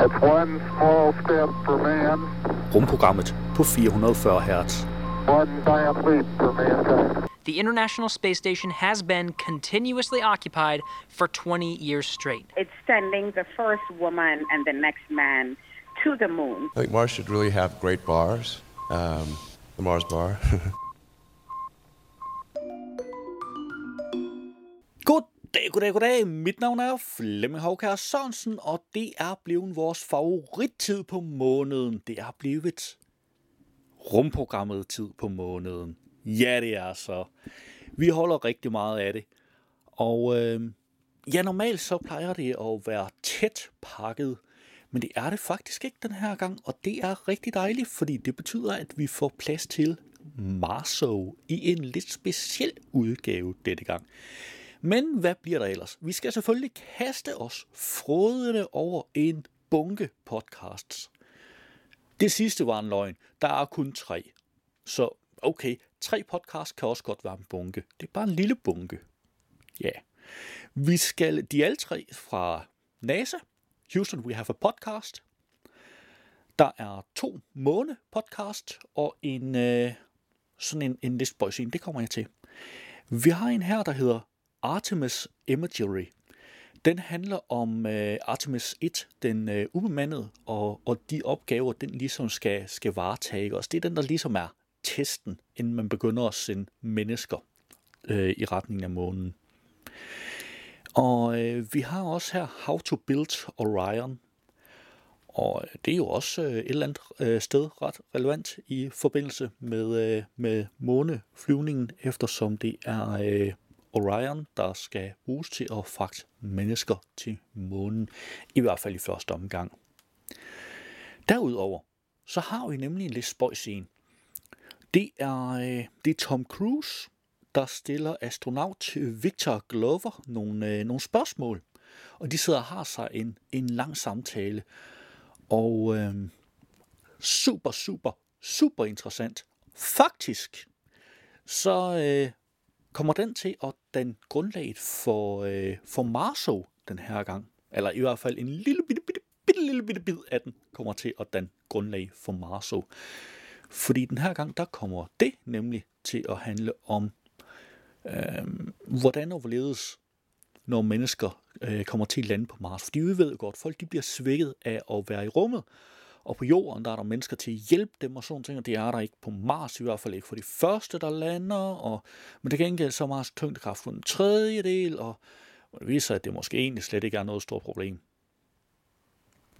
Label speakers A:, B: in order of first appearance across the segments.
A: It's one small step for man,
B: Rumprogrammet på 440 Hz.
A: one giant leap for mankind.
C: The International Space Station has been continuously occupied for 20 years straight.
D: It's sending the first woman and the next man to the moon.
E: I think Mars should really have great bars. Um, the Mars bar.
B: Goddag, goddag, goddag. Mit navn er Flemming Havkær Sørensen, og det er blevet vores favorittid på måneden. Det er blevet rumprogrammet tid på måneden. Ja, det er så. Vi holder rigtig meget af det. Og øh, ja, normalt så plejer det at være tæt pakket, men det er det faktisk ikke den her gang, og det er rigtig dejligt, fordi det betyder, at vi får plads til Marso i en lidt speciel udgave dette gang. Men hvad bliver der ellers? Vi skal selvfølgelig kaste os frodende over en bunke podcasts. Det sidste var en løgn. Der er kun tre. Så okay, tre podcasts kan også godt være en bunke. Det er bare en lille bunke. Ja. Vi skal, de alle tre fra NASA. Houston, we have a podcast. Der er to måne podcast og en øh, sådan en, en listboys. Det kommer jeg til. Vi har en her, der hedder Artemis Imagery. Den handler om øh, Artemis 1, den øh, ubemandede, og, og de opgaver, den ligesom skal, skal varetage Også Det er den, der ligesom er testen, inden man begynder at sende mennesker øh, i retning af månen. Og øh, vi har også her How to Build Orion. Og øh, det er jo også øh, et eller andet øh, sted ret relevant i forbindelse med, øh, med måneflyvningen, eftersom det er øh, Orion, der skal bruges til at fragte mennesker til månen, i hvert fald i første omgang. Derudover, så har vi nemlig en lidt spøjs en. Det er, øh, det er Tom Cruise, der stiller astronaut øh, Victor Glover nogle, øh, nogle spørgsmål. Og de sidder og har sig en, en lang samtale. Og øh, super, super, super interessant. Faktisk, så øh, kommer den til at danne grundlaget for, øh, for Marso den her gang. Eller i hvert fald en lille bitte, bitte, bitte lille bitte bid af den kommer til at danne grundlag for Marso. Fordi den her gang, der kommer det nemlig til at handle om, øh, hvordan overledes, når mennesker øh, kommer til at lande på Mars. Fordi vi ved jo godt, folk de bliver svækket af at være i rummet, og på jorden, der er der mennesker til at hjælpe dem og sådan ting, og det er der ikke på Mars, i hvert fald ikke for de første, der lander, og, men det gengæld så er Mars tyngdekraft for en tredjedel, og, og det viser sig, at det måske egentlig slet ikke er noget stort problem.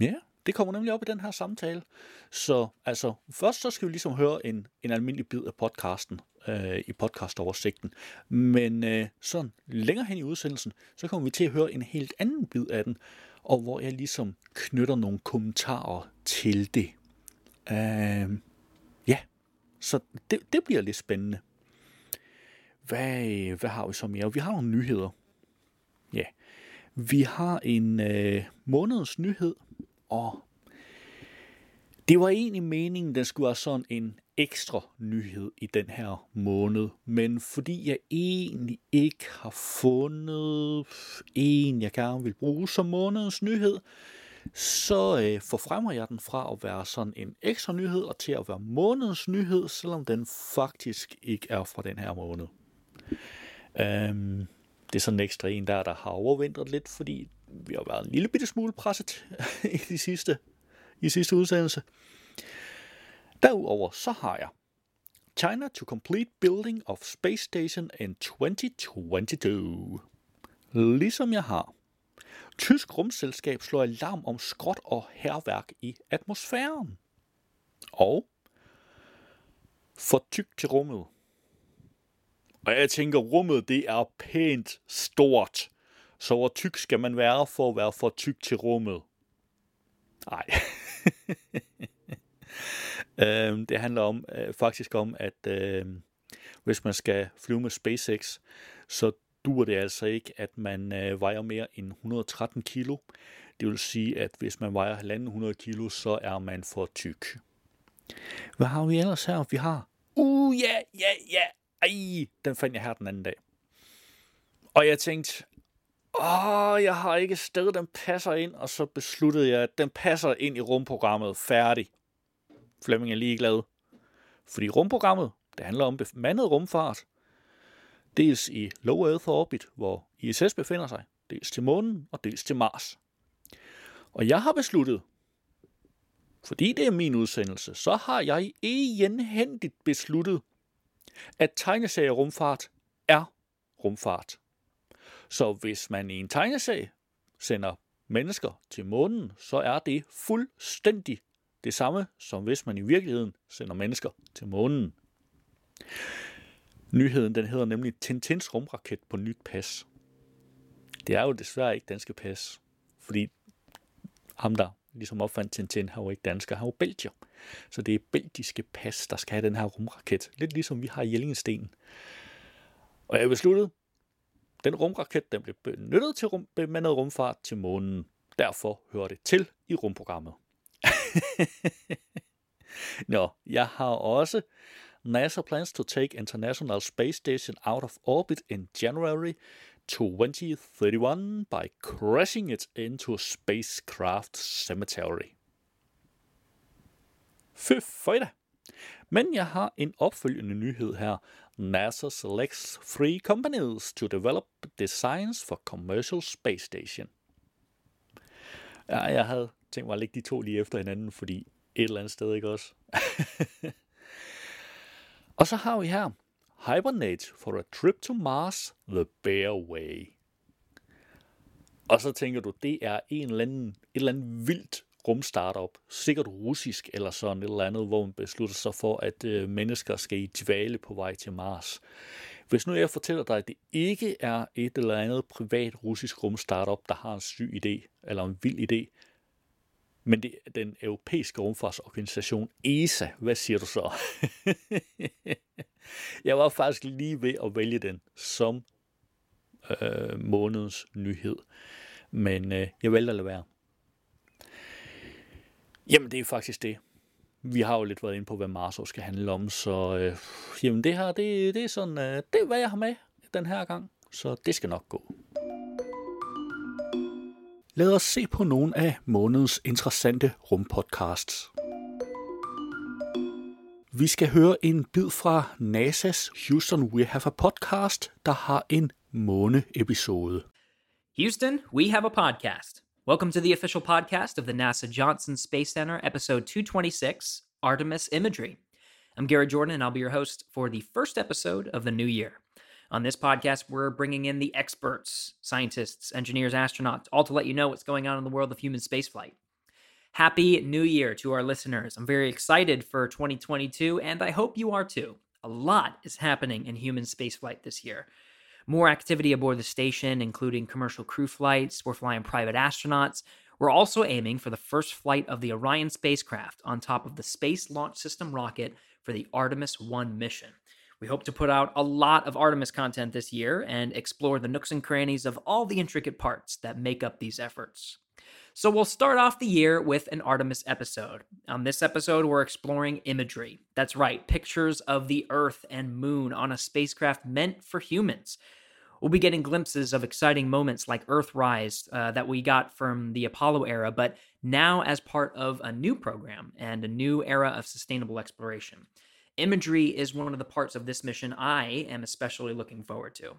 B: Ja, det kommer nemlig op i den her samtale. Så altså, først så skal vi ligesom høre en, en almindelig bid af podcasten øh, i podcastoversigten. Men øh, sådan længere hen i udsendelsen, så kommer vi til at høre en helt anden bid af den, og hvor jeg ligesom knytter nogle kommentarer til det. Øh, ja, så det, det bliver lidt spændende. Hvad, hvad har vi så mere? Vi har nogle nyheder. Ja, vi har en øh, månedens nyhed, og det var egentlig meningen, den skulle være sådan en ekstra nyhed i den her måned, men fordi jeg egentlig ikke har fundet en, jeg gerne vil bruge som månedens nyhed, så øh, forfremmer jeg den fra at være sådan en ekstra nyhed og til at være månedens nyhed, selvom den faktisk ikke er fra den her måned. Øhm, det er sådan en ekstra en der, der har overvintret lidt, fordi vi har været en lille bitte smule presset i de sidste, i sidste udsendelse. Derudover så har jeg China to complete building of space station in 2022. Ligesom jeg har. Tysk rumselskab slår alarm om skråt og herværk i atmosfæren. Og for tyk til rummet. Og jeg tænker, rummet det er pænt stort. Så hvor tyk skal man være for at være for tyk til rummet? Nej. Øh, det handler om øh, faktisk om, at øh, hvis man skal flyve med SpaceX, så dur det altså ikke, at man øh, vejer mere end 113 kilo. Det vil sige, at hvis man vejer 1.500 kilo, så er man for tyk. Hvad har vi ellers her? Vi har... Uh, ja, ja, ja. Ej, den fandt jeg her den anden dag. Og jeg tænkte, åh, jeg har ikke et sted, den passer ind, og så besluttede jeg, at den passer ind i rumprogrammet. Færdig. Flemming er ligeglad. Fordi rumprogrammet, det handler om bemandet rumfart. Dels i low Earth orbit, hvor ISS befinder sig, dels til månen og dels til Mars. Og jeg har besluttet, fordi det er min udsendelse, så har jeg egenhændigt besluttet, at tegneserie rumfart er rumfart. Så hvis man i en tegneserie sender mennesker til månen, så er det fuldstændig det samme, som hvis man i virkeligheden sender mennesker til månen. Nyheden den hedder nemlig Tintins rumraket på nyt pas. Det er jo desværre ikke danske pas, fordi ham der ligesom opfandt Tintin, har jo ikke dansker, han jo belgier. Så det er belgiske pas, der skal have den her rumraket. Lidt ligesom vi har i Jellingestenen. Og jeg besluttede, den rumraket den blev benyttet til rum, bemandet rumfart til månen. Derfor hører det til i rumprogrammet. Nå, jeg har også NASA plans to take International Space Station out of orbit in January 2031 by crashing it into a spacecraft cemetery. Fy da. Men jeg har en opfølgende nyhed her. NASA selects three companies to develop designs for commercial space station. Ja, jeg havde tænkt mig at lægge de to lige efter hinanden, fordi et eller andet sted, ikke også? Og så har vi her Hibernate for a trip to Mars, the Bear Way. Og så tænker du, det er en eller anden, et eller andet vildt rumstartup, sikkert russisk eller sådan et eller andet, hvor man beslutter sig for, at øh, mennesker skal i dvale på vej til Mars. Hvis nu jeg fortæller dig, at det ikke er et eller andet privat russisk rumstartup, der har en syg idé, eller en vild idé, men det er den europæiske rumfartsorganisation ESA. Hvad siger du så? jeg var faktisk lige ved at vælge den som øh, månedens nyhed. Men øh, jeg valgte at lade være. Jamen, det er faktisk det. Vi har jo lidt været inde på, hvad Mars skal handle om, så øh, jamen det her, det, det er sådan, øh, det er, hvad jeg har med den her gang, så det skal nok gå. Lad os se på nogle af månedens interessante rumpodcasts. Vi skal høre en bid fra NASA's Houston We Have a Podcast, der har en måne-episode.
C: Houston, we have a podcast. Welcome to the official podcast of the NASA Johnson Space Center, episode 226 Artemis Imagery. I'm Gary Jordan, and I'll be your host for the first episode of the new year. On this podcast, we're bringing in the experts, scientists, engineers, astronauts, all to let you know what's going on in the world of human spaceflight. Happy New Year to our listeners. I'm very excited for 2022, and I hope you are too. A lot is happening in human spaceflight this year. More activity aboard the station, including commercial crew flights. We're flying private astronauts. We're also aiming for the first flight of the Orion spacecraft on top of the Space Launch System rocket for the Artemis 1 mission. We hope to put out a lot of Artemis content this year and explore the nooks and crannies of all the intricate parts that make up these efforts. So, we'll start off the year with an Artemis episode. On this episode, we're exploring imagery. That's right, pictures of the Earth and Moon on a spacecraft meant for humans. We'll be getting glimpses of exciting moments like Earthrise uh, that we got from the Apollo era, but now as part of a new program and a new era of sustainable exploration. Imagery is one of the parts of this mission I am especially looking forward to.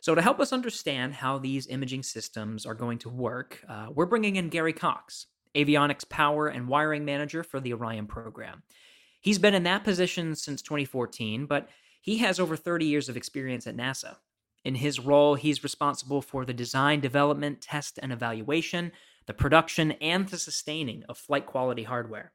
C: So, to help us understand how these imaging systems are going to work, uh, we're bringing in Gary Cox, avionics power and wiring manager for the Orion program. He's been in that position since 2014, but he has over 30 years of experience at NASA. In his role, he's responsible for the design, development, test, and evaluation, the production, and the sustaining of flight quality hardware.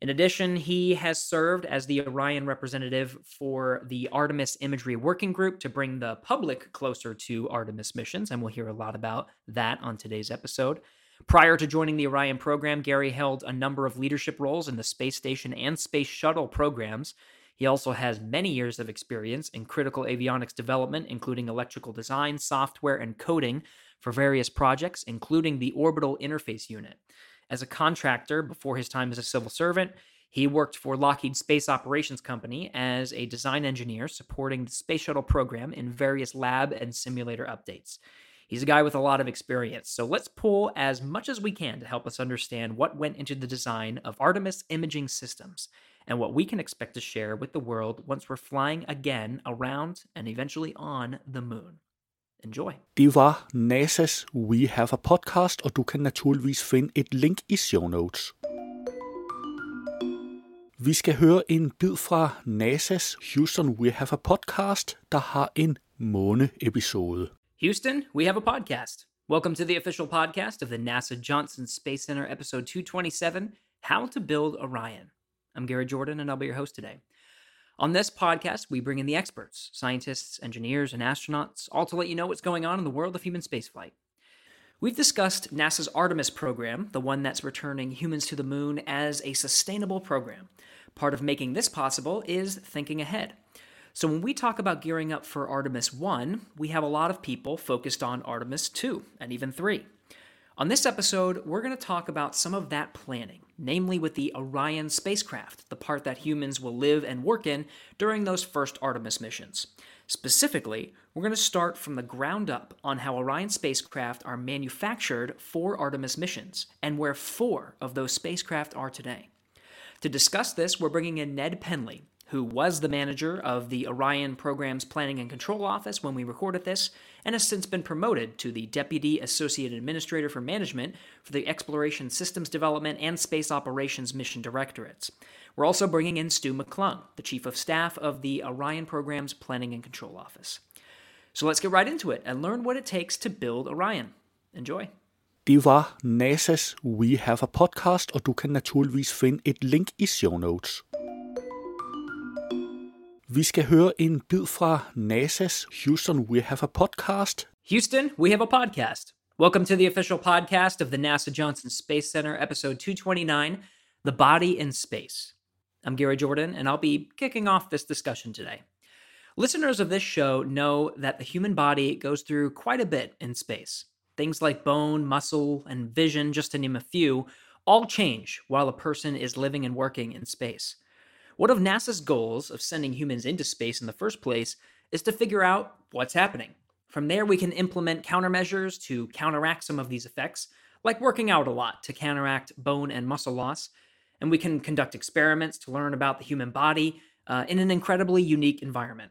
C: In addition, he has served as the Orion representative for the Artemis Imagery Working Group to bring the public closer to Artemis missions, and we'll hear a lot about that on today's episode. Prior to joining the Orion program, Gary held a number of leadership roles in the space station and space shuttle programs. He also has many years of experience in critical avionics development, including electrical design, software, and coding for various projects, including the Orbital Interface Unit. As a contractor before his time as a civil servant, he worked for Lockheed Space Operations Company as a design engineer supporting the Space Shuttle program in various lab and simulator updates. He's a guy with a lot of experience, so let's pull as much as we can to help us understand what went into the design of Artemis imaging systems and what we can expect to share with the world once we're flying again around and eventually on the moon. Enjoy.
B: Det var NASA's We Have a Podcast, og du kan naturligvis finde et link i show notes. Vi skal høre en bid fra NASA's Houston We Have a Podcast, der har en måne-episode.
C: Houston, we have a podcast. Welcome to the official podcast of the NASA Johnson Space Center, episode 227 How to Build Orion. I'm Gary Jordan, and I'll be your host today. On this podcast, we bring in the experts, scientists, engineers, and astronauts, all to let you know what's going on in the world of human spaceflight. We've discussed NASA's Artemis program, the one that's returning humans to the moon, as a sustainable program. Part of making this possible is thinking ahead. So when we talk about gearing up for Artemis 1, we have a lot of people focused on Artemis 2 and even 3. On this episode, we're going to talk about some of that planning, namely with the Orion spacecraft, the part that humans will live and work in during those first Artemis missions. Specifically, we're going to start from the ground up on how Orion spacecraft are manufactured for Artemis missions and where four of those spacecraft are today. To discuss this, we're bringing in Ned Penley, who was the manager of the Orion Program's Planning and Control Office when we recorded this, and has since been promoted to the Deputy Associate Administrator for Management for the Exploration Systems Development and Space Operations Mission Directorates. We're also bringing in Stu McClung, the Chief of Staff of the Orion Program's Planning and Control Office. So let's get right into it and learn what it takes to build Orion. Enjoy.
B: Det var NASA's We Have a Podcast, og du kan naturligvis finde et link i show notes. Vi skal høre en bid fra NASA's Houston We Have a Podcast.
C: Houston, we have a podcast. Welcome to the official podcast of the NASA Johnson Space Center, episode 229 The Body in Space. I'm Gary Jordan, and I'll be kicking off this discussion today. Listeners of this show know that the human body goes through quite a bit in space. Things like bone, muscle, and vision, just to name a few, all change while a person is living and working in space. One of NASA's goals of sending humans into space in the first place is to figure out what's happening. From there, we can implement countermeasures to counteract some of these effects, like working out a lot to counteract bone and muscle loss. And we can conduct experiments to learn about the human body uh, in an incredibly unique environment.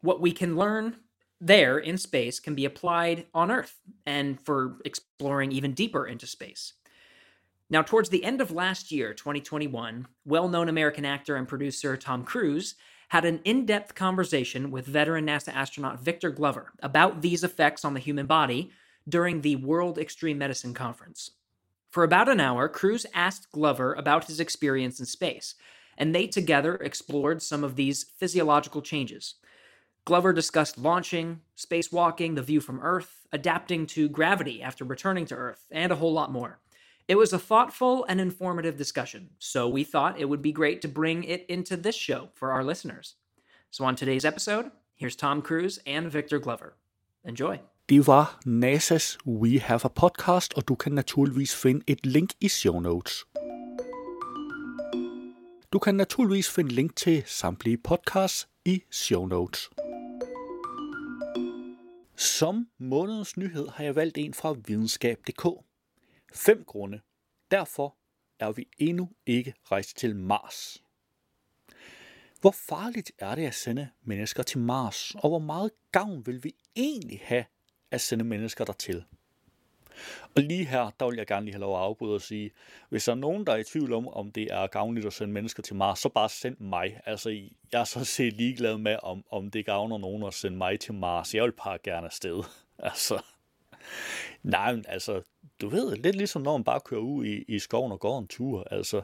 C: What we can learn there in space can be applied on Earth and for exploring even deeper into space. Now, towards the end of last year, 2021, well known American actor and producer Tom Cruise had an in depth conversation with veteran NASA astronaut Victor Glover about these effects on the human body during the World Extreme Medicine Conference. For about an hour, Cruise asked Glover about his experience in space, and they together explored some of these physiological changes. Glover discussed launching, spacewalking, the view from Earth, adapting to gravity after returning to Earth, and a whole lot more. It was a thoughtful and informative discussion, so we thought it would be great to bring it into this show for our listeners. So, on today's episode, here's Tom Cruise and Victor Glover. Enjoy.
B: Det var NASA's We Have a Podcast, og du kan naturligvis finde et link i show notes. Du kan naturligvis finde link til samtlige podcasts i show notes. Som månedens nyhed har jeg valgt en fra videnskab.dk. Fem grunde. Derfor er vi endnu ikke rejst til Mars. Hvor farligt er det at sende mennesker til Mars, og hvor meget gavn vil vi egentlig have at sende mennesker dertil? Og lige her, der vil jeg gerne lige have lov at afbryde og sige, hvis der er nogen, der er i tvivl om, om det er gavnligt at sende mennesker til Mars, så bare send mig. Altså, jeg er så set ligeglad med, om, om det gavner nogen at sende mig til Mars. Jeg vil bare gerne afsted. Altså, nej, men altså, du ved, lidt ligesom når man bare kører ud i, i skoven og går en tur. Altså,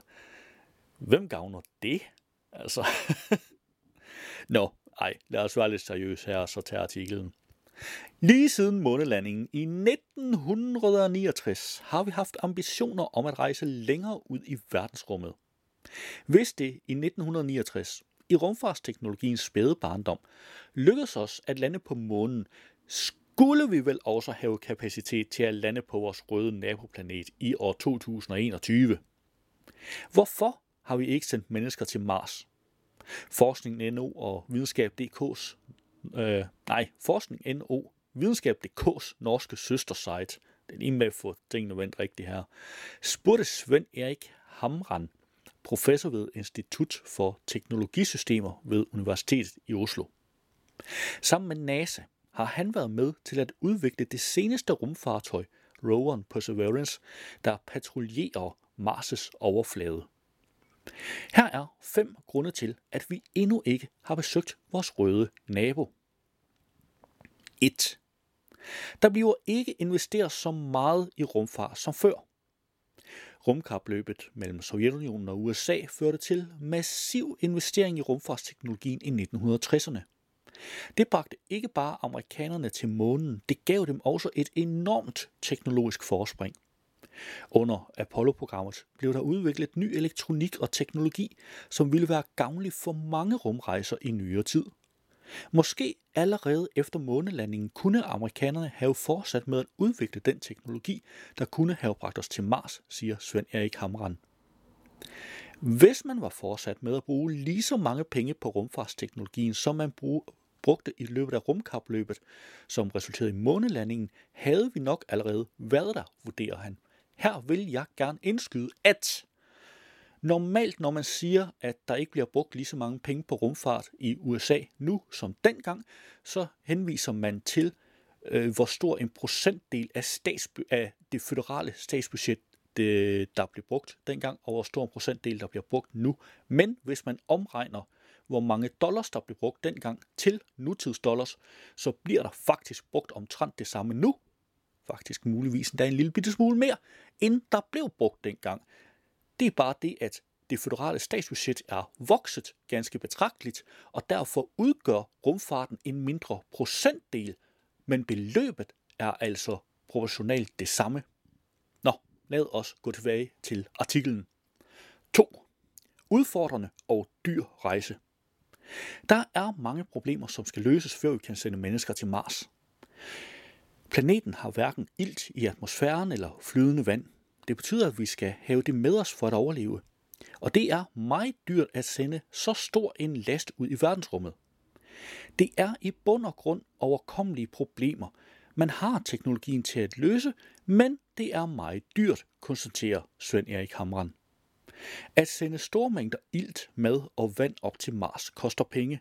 B: hvem gavner det? Altså, nå, ej, lad os være lidt seriøs her, så tager artiklen. Lige siden månelandingen i 1969 har vi haft ambitioner om at rejse længere ud i verdensrummet. Hvis det i 1969, i rumfartsteknologiens spæde barndom, lykkedes os at lande på månen, skulle vi vel også have kapacitet til at lande på vores røde naboplanet i år 2021. Hvorfor har vi ikke sendt mennesker til Mars? Forskning NO og Videnskab.dk's øh, nej, Forskning NO videnskab.dk's norske søstersite, den ene med at få tingene vendt rigtigt her, spurgte Svend Erik Hamran, professor ved Institut for Teknologisystemer ved Universitetet i Oslo. Sammen med NASA har han været med til at udvikle det seneste rumfartøj, roveren Perseverance, der patruljerer Mars' overflade. Her er fem grunde til, at vi endnu ikke har besøgt vores røde nabo. 1. Der bliver ikke investeret så meget i rumfart som før. Rumkapløbet mellem Sovjetunionen og USA førte til massiv investering i rumfartsteknologien i 1960'erne. Det bragte ikke bare amerikanerne til månen, det gav dem også et enormt teknologisk forspring. Under Apollo-programmet blev der udviklet ny elektronik og teknologi, som ville være gavnlig for mange rumrejser i nyere tid. Måske allerede efter månelandingen kunne amerikanerne have fortsat med at udvikle den teknologi, der kunne have bragt os til Mars, siger Svend Erik Hamran. Hvis man var fortsat med at bruge lige så mange penge på rumfartsteknologien, som man brugte i løbet af rumkapløbet, som resulterede i månelandingen, havde vi nok allerede været der, vurderer han. Her vil jeg gerne indskyde, at normalt, når man siger, at der ikke bliver brugt lige så mange penge på rumfart i USA nu som dengang, så henviser man til, øh, hvor stor en procentdel af, statsby- af det føderale statsbudget, det, der blev brugt dengang, og hvor stor en procentdel, der bliver brugt nu. Men hvis man omregner, hvor mange dollars, der blev brugt dengang til nutidsdollars, så bliver der faktisk brugt omtrent det samme nu, faktisk muligvis endda en lille bitte smule mere, end der blev brugt dengang. Det er bare det, at det føderale statsbudget er vokset ganske betragteligt, og derfor udgør rumfarten en mindre procentdel, men beløbet er altså proportionalt det samme. Nå, lad os gå tilbage til artiklen. 2. Udfordrende og dyr rejse. Der er mange problemer, som skal løses, før vi kan sende mennesker til Mars. Planeten har hverken ilt i atmosfæren eller flydende vand. Det betyder, at vi skal have det med os for at overleve. Og det er meget dyrt at sende så stor en last ud i verdensrummet. Det er i bund og grund overkommelige problemer. Man har teknologien til at løse, men det er meget dyrt, konstaterer Svend Erik Hamran. At sende store mængder ilt, mad og vand op til Mars koster penge.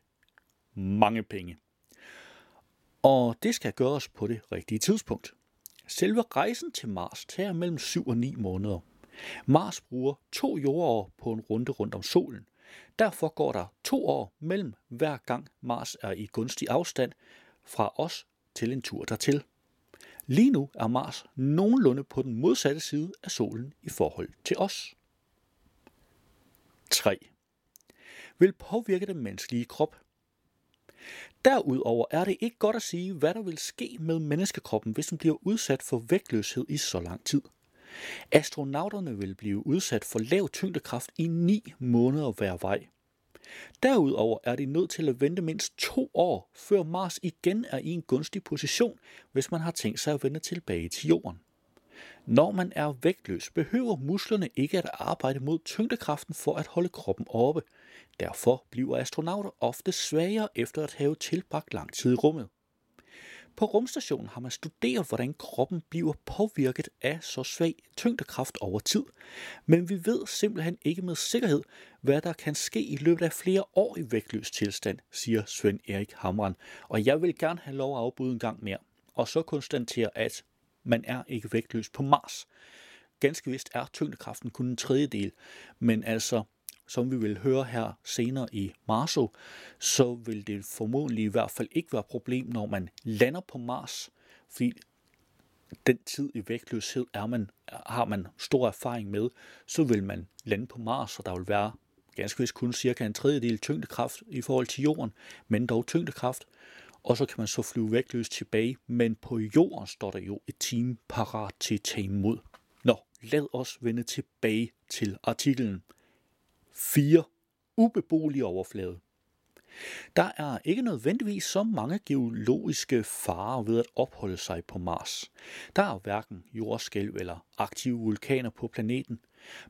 B: Mange penge. Og det skal gøres på det rigtige tidspunkt. Selve rejsen til Mars tager mellem 7 og 9 måneder. Mars bruger to jordår på en runde rundt om solen. Derfor går der to år mellem hver gang Mars er i gunstig afstand fra os til en tur dertil. Lige nu er Mars nogenlunde på den modsatte side af solen i forhold til os. 3. Vil påvirke den menneskelige krop. Derudover er det ikke godt at sige, hvad der vil ske med menneskekroppen, hvis den bliver udsat for vægtløshed i så lang tid. Astronauterne vil blive udsat for lav tyngdekraft i 9 måneder hver vej. Derudover er de nødt til at vente mindst to år, før Mars igen er i en gunstig position, hvis man har tænkt sig at vende tilbage til Jorden. Når man er vægtløs, behøver musklerne ikke at arbejde mod tyngdekraften for at holde kroppen oppe. Derfor bliver astronauter ofte svagere efter at have tilbragt lang tid i rummet. På rumstationen har man studeret, hvordan kroppen bliver påvirket af så svag tyngdekraft over tid, men vi ved simpelthen ikke med sikkerhed, hvad der kan ske i løbet af flere år i vægtløs tilstand, siger Svend Erik Hamran, og jeg vil gerne have lov at afbryde en gang mere, og så konstatere, at man er ikke vægtløs på Mars. Ganske vist er tyngdekraften kun en tredjedel, men altså, som vi vil høre her senere i Marso, så vil det formodentlig i hvert fald ikke være et problem, når man lander på Mars, fordi den tid i vægtløshed er man, har man stor erfaring med, så vil man lande på Mars, og der vil være ganske vist kun cirka en tredjedel tyngdekraft i forhold til jorden, men dog tyngdekraft, og så kan man så flyve vægtløst tilbage, men på jorden står der jo et team parat til at tage imod. Nå, lad os vende tilbage til artiklen. 4. Ubeboelig overflade. Der er ikke nødvendigvis så mange geologiske farer ved at opholde sig på Mars. Der er hverken jordskælv eller aktive vulkaner på planeten,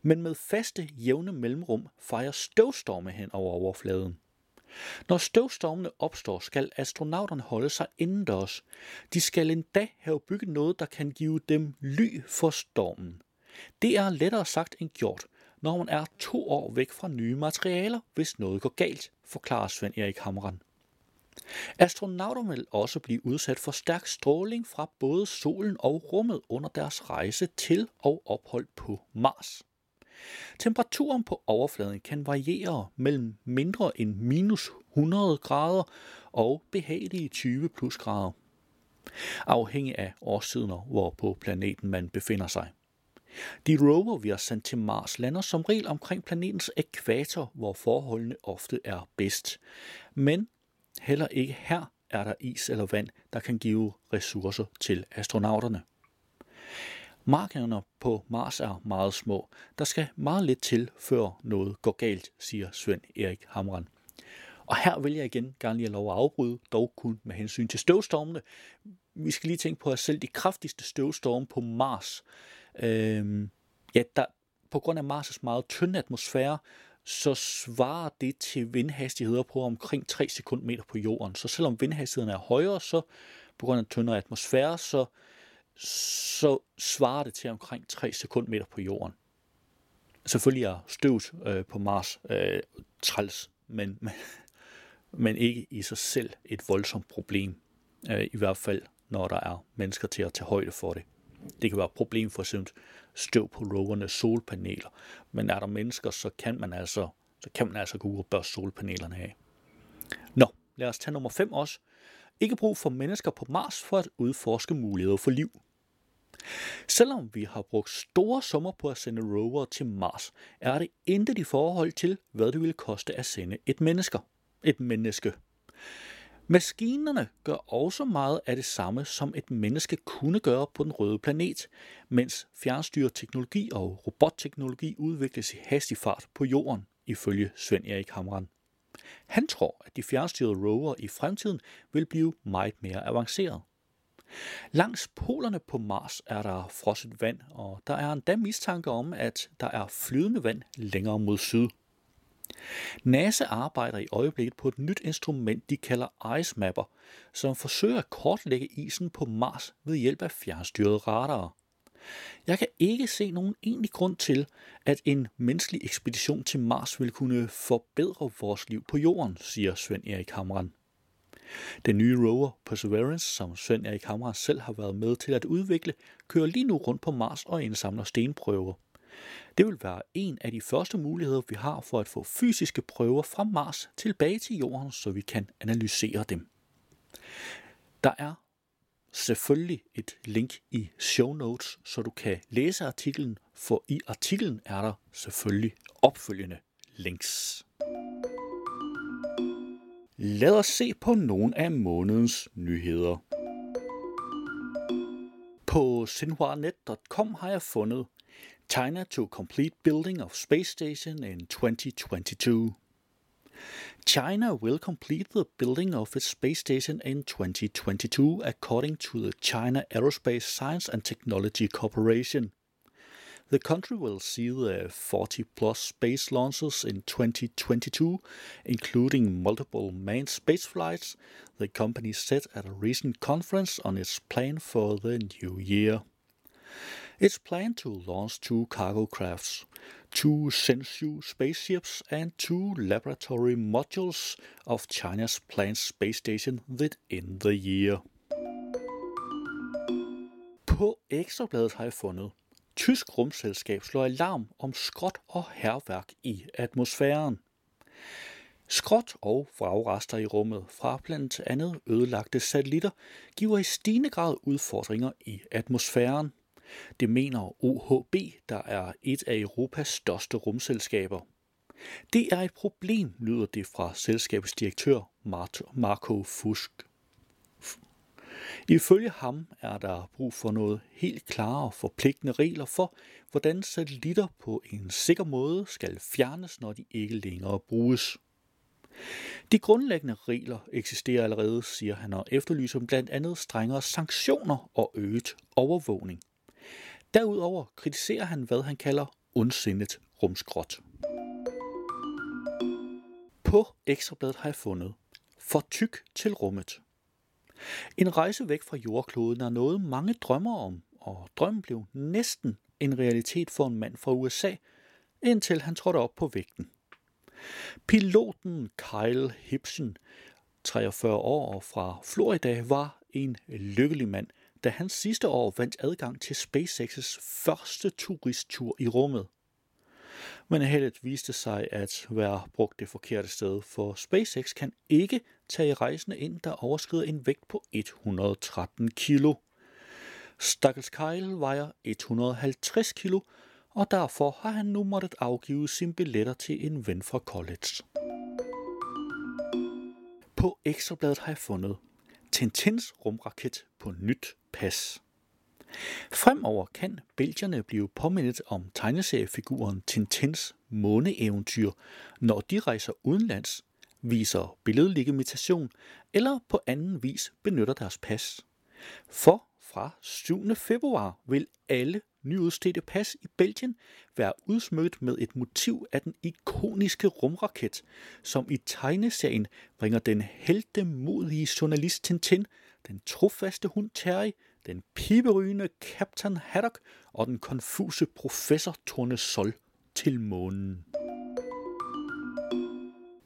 B: men med faste, jævne mellemrum fejrer støvstorme hen over overfladen. Når støvstormene opstår, skal astronauterne holde sig indendørs. De skal endda have bygget noget, der kan give dem ly for stormen. Det er lettere sagt end gjort, når man er to år væk fra nye materialer, hvis noget går galt, forklarer Svend Erik Hamran. Astronauter vil også blive udsat for stærk stråling fra både solen og rummet under deres rejse til og ophold på Mars. Temperaturen på overfladen kan variere mellem mindre end minus 100 grader og behagelige 20 plus grader, afhængig af årstiden hvor på planeten man befinder sig. De rover, vi har sendt til Mars, lander som regel omkring planetens ekvator, hvor forholdene ofte er bedst. Men heller ikke her er der is eller vand, der kan give ressourcer til astronauterne. Markerne på Mars er meget små. Der skal meget lidt til, før noget går galt, siger Svend Erik Hamran. Og her vil jeg igen gerne lige have lov at afbryde, dog kun med hensyn til støvstormene. Vi skal lige tænke på, at selv de kraftigste støvstorme på Mars, øh, ja, der, på grund af Mars' meget tynde atmosfære, så svarer det til vindhastigheder på omkring 3 sekundmeter på jorden. Så selvom vindhastigheden er højere, så på grund af tyndere atmosfære, så, så svarer det til omkring 3 sekundmeter på jorden. Selvfølgelig er støvet øh, på Mars øh, træls, men, men, men ikke i sig selv et voldsomt problem. Øh, I hvert fald, når der er mennesker til at tage højde for det. Det kan være et problem for eksempel støv på rovernes solpaneler. Men er der mennesker, så kan man altså, så kan man altså gå ud og børste solpanelerne af. Nå, lad os tage nummer 5 også. Ikke brug for mennesker på Mars for at udforske muligheder for liv. Selvom vi har brugt store summer på at sende rover til Mars, er det intet i forhold til, hvad det ville koste at sende et menneske. Et menneske. Maskinerne gør også meget af det samme, som et menneske kunne gøre på den røde planet, mens fjernstyreteknologi og robotteknologi udvikles i hastig fart på jorden, ifølge Svend Erik Hamran. Han tror, at de fjernstyrede rover i fremtiden vil blive meget mere avanceret. Langs polerne på Mars er der frosset vand, og der er endda mistanke om, at der er flydende vand længere mod syd. NASA arbejder i øjeblikket på et nyt instrument, de kalder Ice Mapper, som forsøger at kortlægge isen på Mars ved hjælp af fjernstyrede radarer. Jeg kan ikke se nogen egentlig grund til, at en menneskelig ekspedition til Mars vil kunne forbedre vores liv på jorden, siger Svend Erik Hamran. Den nye rover Perseverance, som Svend Erik Hamran selv har været med til at udvikle, kører lige nu rundt på Mars og indsamler stenprøver. Det vil være en af de første muligheder, vi har for at få fysiske prøver fra Mars tilbage til Jorden, så vi kan analysere dem. Der er selvfølgelig et link i show notes, så du kan læse artiklen, for i artiklen er der selvfølgelig opfølgende links. Lad os se på nogle af månedens nyheder. På sinhuanet.com har jeg fundet China to complete building of space station in 2022. China will complete the building of its space station in 2022, according to the China Aerospace Science and Technology Corporation. The country will see the 40 plus space launches in 2022, including multiple manned space flights, the company said at a recent conference on its plan for the new year. It's planned to launch two cargo crafts, two Shenzhou spaceships, and two laboratory modules of China's planned space station within the year. På Ekstrabladet har jeg fundet, tysk rumselskab slår alarm om skråt og herværk i atmosfæren. Skråt og vragrester i rummet fra blandt andet ødelagte satellitter giver i stigende grad udfordringer i atmosfæren – det mener OHB, der er et af Europas største rumselskaber. Det er et problem, lyder det fra selskabets direktør Marco Fusk. Ifølge ham er der brug for noget helt klare og forpligtende regler for, hvordan satellitter på en sikker måde skal fjernes, når de ikke længere bruges. De grundlæggende regler eksisterer allerede, siger han, og efterlyser blandt andet strengere sanktioner og øget overvågning. Derudover kritiserer han, hvad han kalder ondsindet rumskrot. På ekstrabladet har jeg fundet For tyk til rummet. En rejse væk fra jordkloden er noget, mange drømmer om, og drømmen blev næsten en realitet for en mand fra USA, indtil han trådte op på vægten. Piloten Kyle Hibson, 43 år fra Florida, var en lykkelig mand, da han sidste år vandt adgang til SpaceX's første turisttur i rummet. Men heldet viste sig at være brugt det forkerte sted, for SpaceX kan ikke tage rejsende ind, der overskrider en vægt på 113 kilo. Stakkels Kyle vejer 150 kilo, og derfor har han nu måttet afgive sine billetter til en ven fra college. På Ekstrabladet har jeg fundet Tintins rumraket på nyt pas. Fremover kan belgierne blive påmindet om tegneseriefiguren Tintins måneeventyr, når de rejser udenlands, viser billedlegitimation eller på anden vis benytter deres pas. For fra 7. februar vil alle nyudstedte pas i Belgien være udsmykket med et motiv af den ikoniske rumraket, som i tegneserien bringer den heldemodige journalist Tintin, den trofaste hund Terry, den piberygende Captain Haddock og den konfuse professor Tornesol til månen.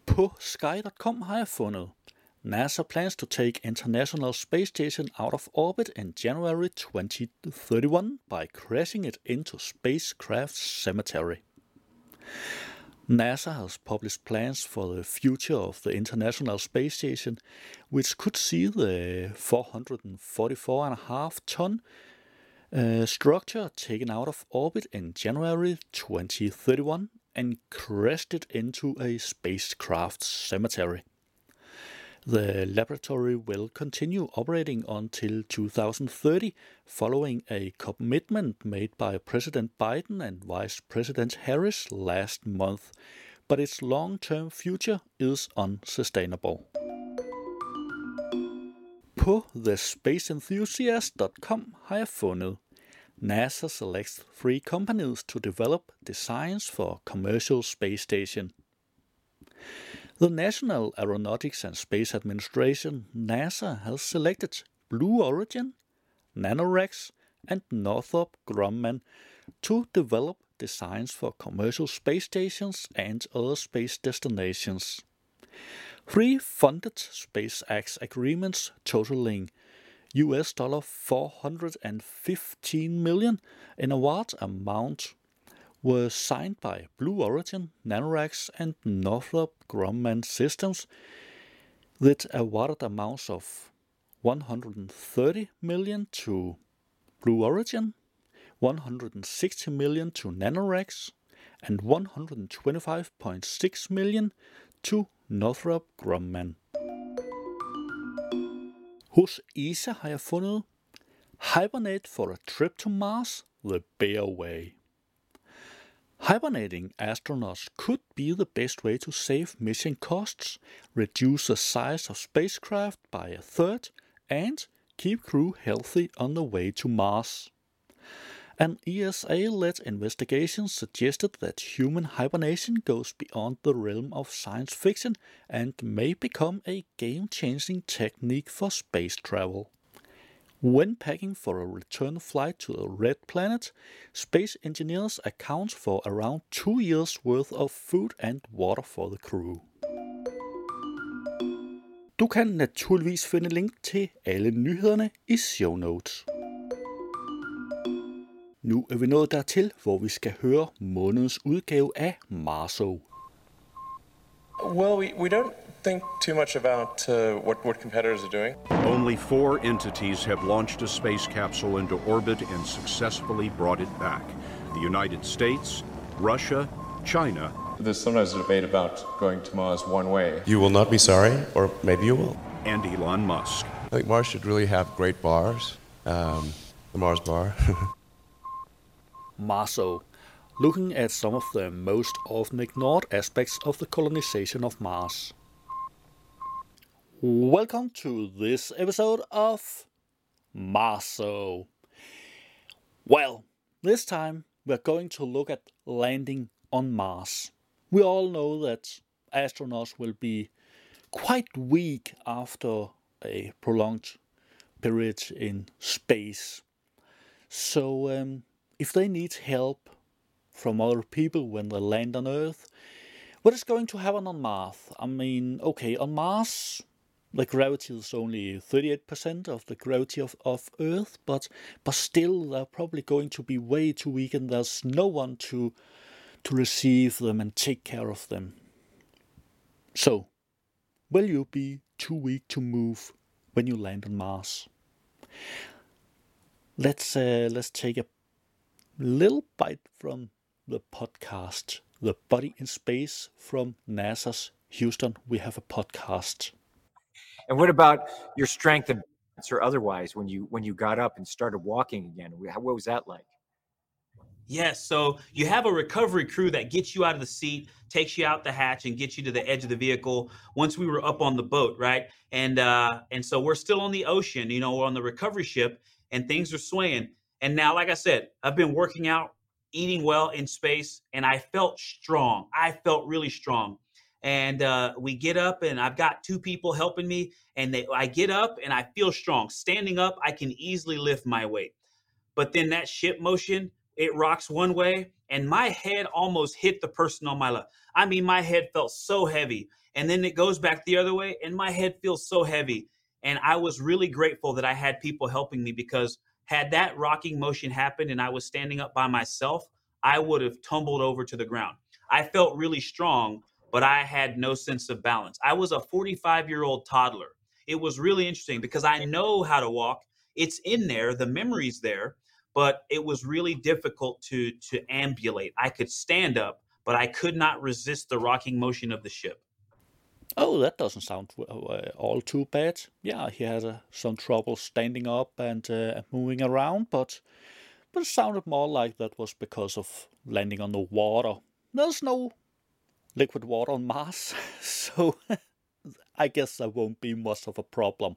B: På sky.com har jeg fundet NASA plans to take International Space Station out of orbit in January 2031 by crashing it into spacecraft cemetery. NASA has published plans for the future of the International Space Station, which could see the 444.5 ton uh, structure taken out of orbit in January 2031 and crashed it into a spacecraft cemetery. The laboratory will continue operating until 2030, following a commitment made by President Biden and Vice President Harris last month, but its long term future is unsustainable. På thespaceenthusiast.com har jeg fundet NASA selects three companies to develop designs for commercial space station. The National Aeronautics and Space Administration, NASA, has selected Blue Origin, Nanorex, and Northrop Grumman to develop designs for commercial space stations and other space destinations. Three funded SpaceX agreements totaling US dollar 415 million in award amount were signed by Blue Origin, Nanorex, and Northrop Grumman Systems with awarded amounts of 130 million to Blue Origin, 160 million to Nanorex, and 125.6 million to Northrop Grumman. Hos ESA har jeg fundet Hibernate for a Trip to Mars, The Bear Way. Hibernating astronauts could be the best way to save mission costs, reduce the size of spacecraft by a third, and keep crew healthy on the way to Mars. An ESA led investigation suggested that human hibernation goes beyond the realm of science fiction and may become a game changing technique for space travel. When packing for a return flight to the Red Planet, space engineers account for around two years' worth of food and water for the crew. Du kan naturligvis finde link til alle nyhederne i show notes. Nu er vi nået dertil, hvor vi skal høre månedens udgave af Marso.
F: Well, we, we don't think too much about uh, what, what competitors are doing.
G: Only four entities have launched a space capsule into orbit and successfully brought it back the United States, Russia, China,
F: There's sometimes a debate about going to Mars one way.
E: You will not be sorry, or maybe you will.
G: and Elon Musk.
E: I think Mars should really have great bars. Um, the Mars bar.
B: Marso, looking at some of the most often ignored aspects of the colonization of Mars. Welcome to this episode of Marso. Well, this time we're going to look at landing on Mars. We all know that astronauts will be quite weak after a prolonged period in space. So, um, if they need help from other people when they land on Earth, what is going to happen on Mars? I mean, okay, on Mars, the gravity is only 38% of the gravity of, of Earth, but but still they're probably going to be way too weak and there's no one to to receive them and take care of them. So, will you be too weak to move when you land on Mars? Let's uh, let's take a little bite from the podcast, The Body in Space from NASA's Houston. We have a podcast.
H: And what about your strength and or otherwise when you when you got up and started walking again? What was that like?
I: Yes. So you have a recovery crew that gets you out of the seat, takes you out the hatch, and gets you to the edge of the vehicle. Once we were up on the boat, right, and uh, and so we're still on the ocean, you know, we're on the recovery ship, and things are swaying. And now, like I said, I've been working out, eating well in space, and I felt strong. I felt really strong. And uh, we get up, and I've got two people helping me, and they, I get up and I feel strong. Standing up, I can easily lift my weight. But then that ship motion, it rocks one way, and my head almost hit the person on my left. I mean, my head felt so heavy. And then it goes back the other way, and my head feels so heavy. And I was really grateful that I had people helping me because had that rocking motion happened and I was standing up by myself, I would have tumbled over to the ground. I felt really strong, but I had no sense of balance. I was a 45 year old toddler. It was really interesting because I know how to walk. It's in there, the memory's there, but it was really difficult to to ambulate. I could stand up, but I could not resist the rocking motion of the ship.
B: Oh, that doesn't sound uh, all too bad. Yeah, he had uh, some trouble standing up and uh, moving around, but but it sounded more like that was because of landing on the water. There's no liquid water on Mars, so I guess that won't be much of a problem.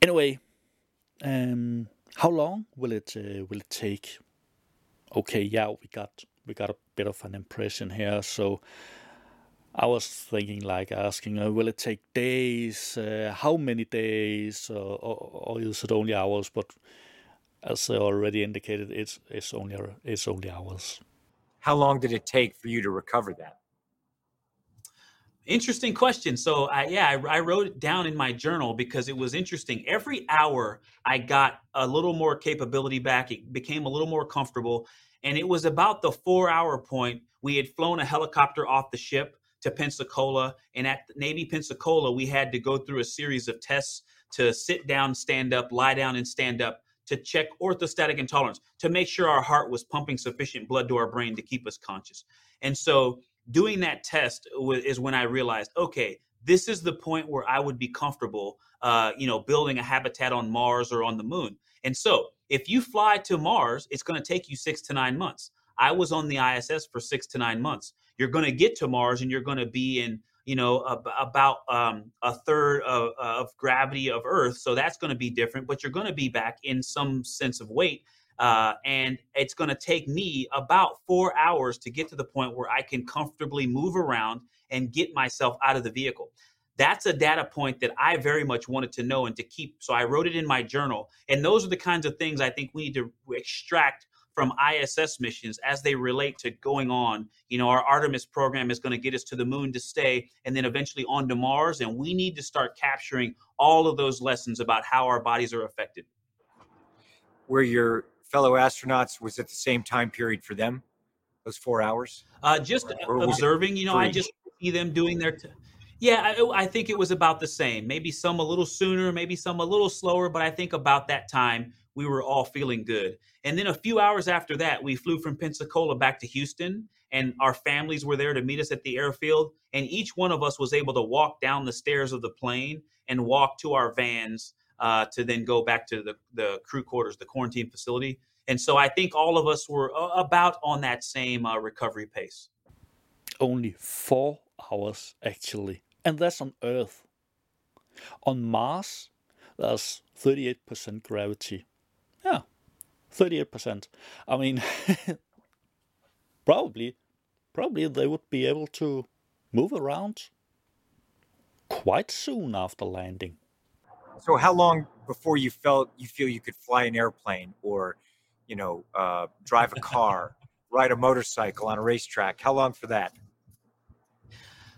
B: Anyway, um, how long will it uh, will it take? Okay, yeah, we got we got a bit of an impression here, so I was thinking like asking, uh, will it take days? Uh, how many days? Or, or, or, is it only hours? But as I already indicated, it's it's only it's only hours.
H: How long did it take for you to recover that?
I: Interesting question. So, I, yeah, I, I, wrote it down in my journal because it was interesting. Every hour, I got a little more capability back. It became a little more comfortable, and it was about the four-hour point. We had flown a helicopter off the ship to Pensacola, and at Navy Pensacola, we had to go through a series of tests to sit down, stand up, lie down, and stand up to check orthostatic intolerance to make sure our heart was pumping sufficient blood to our brain to keep us conscious. And so doing that test is when I realized, okay, this is the point where I would be comfortable, uh, you know, building a habitat on Mars or on the moon. And so if you fly to Mars, it's going to take you six to nine months. I was on the ISS for six to nine months. You're going to get to Mars and you're going to be in you know, ab- about um, a third of, of, gravity of Earth. So that's going to be different, but you're going to be back in some sense of weight. Uh, and it's going to take me about four hours to get to the point where I can comfortably move around and get myself out of the vehicle. That's a data point that I very much wanted to know and to keep. So I wrote it in my journal. And those are the kinds of things I think we need to extract from ISS missions as they relate to going on. You know, our Artemis program is going to get us to the moon to stay and then eventually on to Mars. And we need to start capturing all of those lessons about how our bodies are affected.
H: Were your fellow astronauts, was it the same time period for them, those four hours?
I: Uh, just observing, you know, I just see them doing their. T- yeah, I, I, think it was about the same. Maybe some a little sooner, maybe some a little slower, but I think about that time we were all feeling good. And then a few hours after that, we flew from Pensacola back to Houston, and our families were there to meet us at the airfield. And each one of us was able to walk down the stairs of the plane and walk to our vans uh, to then go back to the, the crew quarters, the quarantine facility. And so I think all of us were uh, about on that same uh, recovery pace.
B: Only four hours, actually. And that's on Earth. On Mars, there's 38% gravity. Yeah, 38%. I mean, probably, probably they would be able to move around quite soon after landing.
H: So how long before you felt you feel you could fly an airplane or, you know, uh, drive a car, ride a motorcycle on a racetrack? How long for that?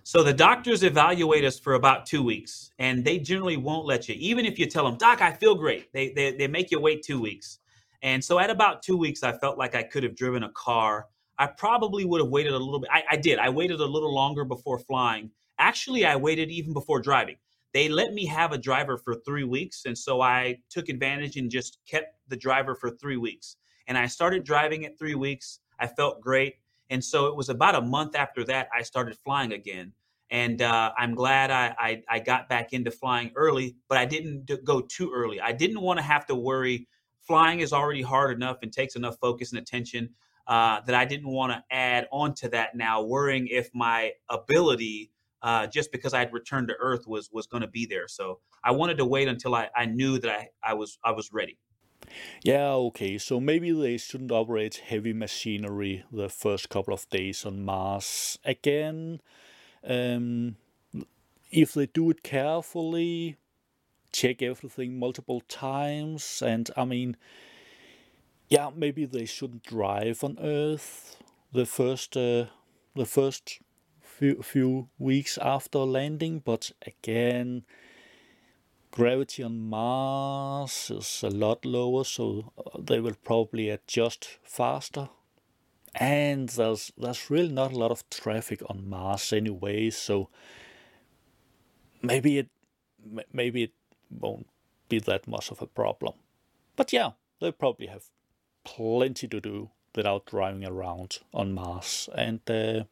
I: So the doctors evaluate us for about two weeks, and they generally won't let you, even if you tell them, "Doc, I feel great." They they, they make you wait two weeks. And so at about two weeks, I felt like I could have driven a car. I probably would have waited a little bit. I, I did. I waited a little longer before flying. Actually, I waited even before driving. They let me have a driver for three weeks, and so I took advantage and just kept the driver for three weeks. And I started driving at three weeks. I felt great. And so it was about a month after that I started flying again. And uh, I'm glad I, I, I got back into flying early, but I didn't go too early. I didn't want to have to worry. Flying is already hard enough and takes enough focus and attention uh, that I didn't want to add on to that now, worrying if my ability, uh, just because I had returned to Earth, was was going to be there. So I wanted to wait until I, I knew that I, I was I was ready.
B: Yeah, okay, so maybe they shouldn't operate heavy machinery the first couple of days on Mars. Again, um, if they do it carefully, check everything multiple times, and I mean, yeah, maybe they shouldn't drive on Earth the first uh, the first few, few weeks after landing, but again, gravity on Mars is a lot lower, so uh, they will probably adjust faster. And there's there's really not a lot of traffic on Mars anyway, so maybe it maybe it won't be that much of a problem. But yeah, they probably have plenty to do without driving around on Mars. And uh,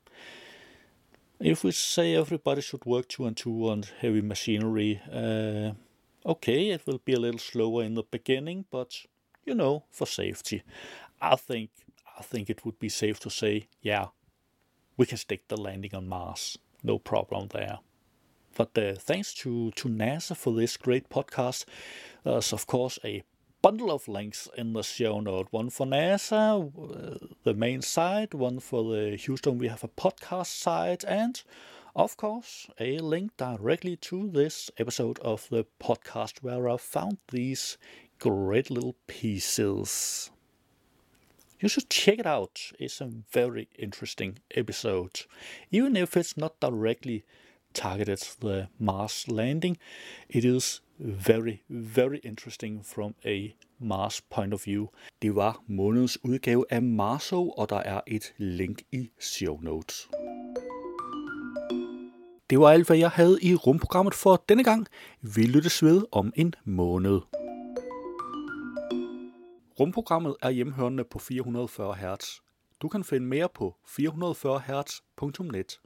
B: if we say everybody should work two and two on heavy machinery, uh, okay, it will be a little slower in the beginning, but you know, for safety, I think I think it would be safe to say, yeah, we can stick the landing on Mars, no problem there. But uh, thanks to, to NASA for this great podcast. There's, of course, a bundle of links in the show note. One for NASA, uh, the main site, one for the Houston We Have a Podcast site, and, of course, a link directly to this episode of the podcast where I found these great little pieces. You should check it out. It's a very interesting episode. Even if it's not directly targeted the Mars landing, it is very, very interesting from a Mars point of view. Det var månedens udgave af Marso, og der er et link i show notes. Det var alt, hvad jeg havde i rumprogrammet for denne gang. Vi lyttes ved om en måned. Rumprogrammet er hjemhørende på 440 Hz. Du kan finde mere på 440hz.net.